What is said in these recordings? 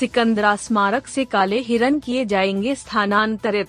सिकंदरा स्मारक से काले हिरन किए जाएँगे स्थानांतरित।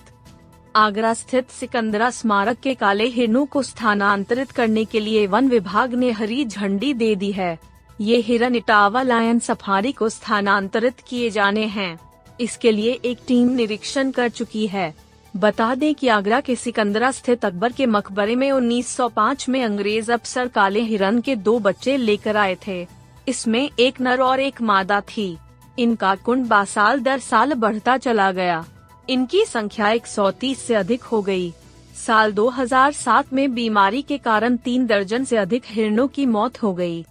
आगरा स्थित सिकंदरा स्मारक के काले हिरणों को स्थानांतरित करने के लिए वन विभाग ने हरी झंडी दे दी है। ये हिरन इटावा लायन सफारी को स्थानांतरित किए जाने हैं। इसके लिए एक टीम निरीक्षण कर चुकी है। बता दें कि आगरा के सिकंदरा स्थित अकबर के मकबरे में 1905 में अंग्रेज़ अफसर काले हिरन के दो बच्चे लेकर आए थे। इसमें एक नर और एक मादा थी। इनका कुंड बासाल दर साल बढ़ता चला गया। इनकी संख्या 130 से अधिक हो गई। साल 2007 में बीमारी के कारण तीन दर्जन से अधिक हिरणों की मौत हो गई।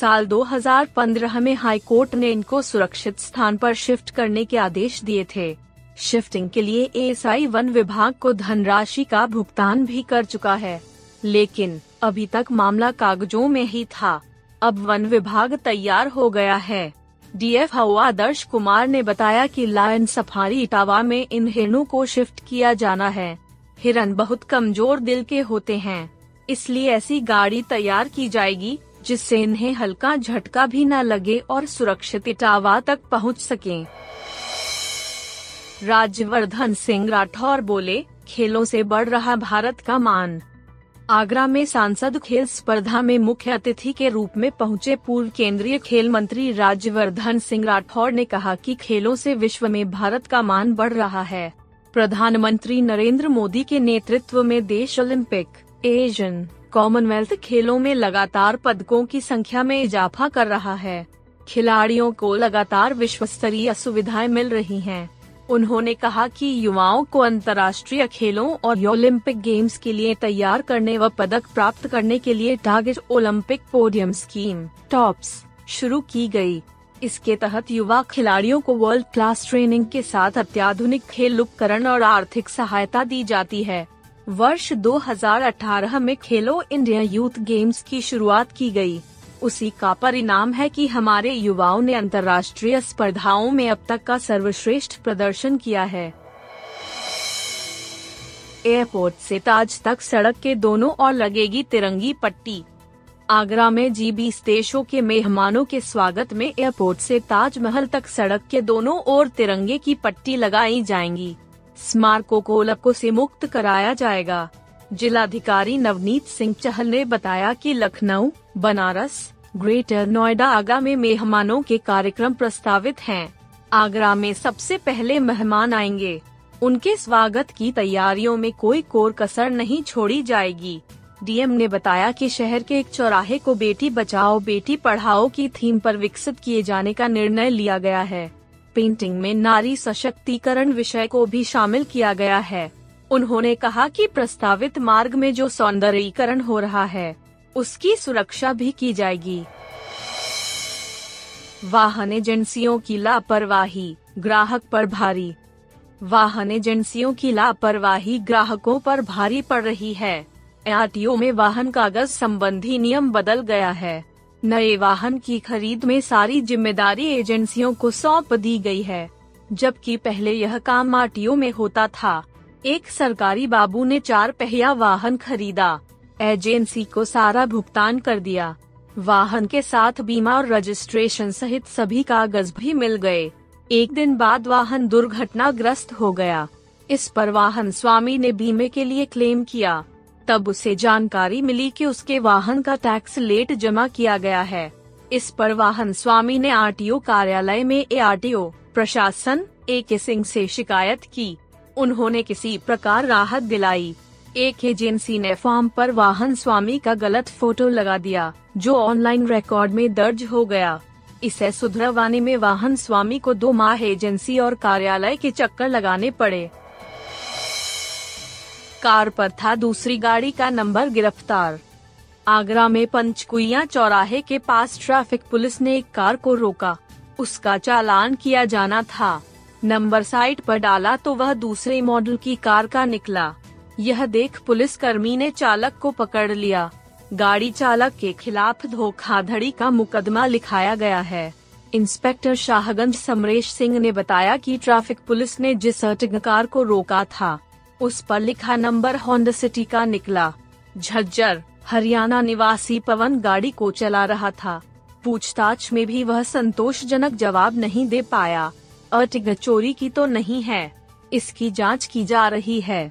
साल 2015 में हाई कोर्ट ने इनको सुरक्षित स्थान पर शिफ्ट करने के आदेश दिए थे। शिफ्टिंग के लिए एएसआई वन विभाग को धनराशि का भुगतान भी कर चुका है। लेकिन, अभी तक मामला कागजों में ही था। अब वन विभाग तैयार हो गया है। डीएफ हवा आदर्श कुमार ने बताया कि लायन सफारी इटावा में इन हिरणों को शिफ्ट किया जाना है। हिरन बहुत कमज़ोर दिल के होते हैं। इसलिए ऐसी गाड़ी तैयार की जाएगी, जिससे इन्हें हल्का झटका भी न लगे और सुरक्षित इटावा तक पहुँच सकें। राज्यवर्धन सिंह राठौर बोले, खेलों से बढ़ रहा भारत का मान। आगरा में सांसद खेल स्पर्धा में मुख्य अतिथि के रूप में पहुँचे पूर्व केंद्रीय खेल मंत्री राज्यवर्धन सिंह राठौड़ ने कहा कि खेलों से विश्व में भारत का मान बढ़ रहा है प्रधानमंत्री नरेंद्र मोदी के नेतृत्व में देश ओलंपिक, एशियन कॉमनवेल्थ खेलों में लगातार पदकों की संख्या में इजाफा कर रहा है खिलाड़ियों को लगातार विश्व स्तरीय सुविधाएँ मिल रही हैं। उन्होंने कहा कि युवाओं को अंतर्राष्ट्रीय खेलों और ओलंपिक गेम्स के लिए तैयार करने व पदक प्राप्त करने के लिए target Olympic podium scheme, TOPS, शुरू की गई। इसके तहत युवा खिलाड़ियों को वर्ल्ड क्लास ट्रेनिंग के साथ अत्याधुनिक खेल उपकरण और आर्थिक सहायता दी जाती है वर्ष 2018 में खेलो इंडिया यूथ गेम्स की शुरुआत की गई। उसी का परिणाम है कि हमारे युवाओं ने अंतर्राष्ट्रीय स्पर्धाओं में अब तक का सर्वश्रेष्ठ प्रदर्शन किया है। एयरपोर्ट से ताज तक सड़क के दोनों ओर लगेगी तिरंगी पट्टी। आगरा में जी बीस देशों के मेहमानों के स्वागत में एयरपोर्ट से ताजमहल तक सड़क के दोनों ओर तिरंगे की पट्टी लगाई जाएँगी। स्मारकों को लपको से मुक्त कराया जाएगा। जिलाधिकारी नवनीत सिंह चहल ने बताया कि लखनऊ, बनारस ग्रेटर नोएडा आगरा में मेहमानों के कार्यक्रम प्रस्तावित हैं। आगरा में सबसे पहले मेहमान आएँगे। उनके स्वागत की तैयारियों में कोई कोर कसर नहीं छोड़ी जाएगी। डीएम ने बताया कि शहर के एक चौराहे को बेटी बचाओ, बेटी पढ़ाओ की थीम पर विकसित किए जाने का निर्णय लिया गया है। पेंटिंग में नारी सशक्तिकरण विषय को भी शामिल किया गया है। उन्होंने कहा कि प्रस्तावित मार्ग में जो सौंदर्यीकरण हो रहा है उसकी सुरक्षा भी की जाएगी। वाहन एजेंसियों की लापरवाही, ग्राहक पर भारी। वाहन एजेंसियों की लापरवाही ग्राहकों पर भारी पड़ रही है। आर में वाहन कागज़ संबंधी नियम बदल गया है। नए वाहन की खरीद में सारी ज़िम्मेदारी एजेंसियों को सौंप दी गई है। जबकि पहले यह काम आर में होता था। एक सरकारी बाबू ने चार पहिया वाहन खरीदा। एजेंसी को सारा भुगतान कर दिया। वाहन के साथ बीमा और रजिस्ट्रेशन सहित सभी कागज़ भी मिल गए। एक दिन बाद वाहन दुर्घटनाग्रस्त हो गया। इस पर वाहन स्वामी ने बीमे के लिए क्लेम किया। तब उसे जानकारी मिली कि उसके वाहन का टैक्स लेट जमा किया गया है। इस पर वाहन स्वामी ने आरटीओ कार्यालय में ए प्रशासन ए के सिंह से शिकायत की। उन्होंने किसी प्रकार राहत दिलाई। एक एजेंसी ने फॉर्म पर वाहन स्वामी का गलत फ़ोटो लगा दिया, जो ऑनलाइन रिकॉर्ड में दर्ज हो गया। इसे सुधरवाने में वाहन स्वामी को दो माह एजेंसी और कार्यालय के चक्कर लगाने पड़े। कार पर था दूसरी गाड़ी का नंबर गिरफ़्तार। आगरा में पंचकुइया चौराहे के पास ट्रैफ़िक पुलिस ने एक कार को रोका। उसका चालान किया जाना था। नंबर साइट पर डाला तो वह दूसरे मॉडल की कार का निकला। यह देख पुलिस कर्मी ने चालक को पकड़ लिया। गाड़ी चालक के खिलाफ धोखाधड़ी का मुकदमा लिखाया गया है। इंस्पेक्टर शाहगंज समरेश सिंह ने बताया कि ट्रैफ़िक पुलिस ने जिस अर्टिगा कार को रोका था, उस पर लिखा नंबर होंडा सिटी का निकला। झज्जर, हरियाणा निवासी पवन गाड़ी को चला रहा था। पूछताछ में भी वह संतोषजनक जवाब नहीं दे पाया। अर्टिगा चोरी की तो नहीं है, इसकी जाँच की जा रही है।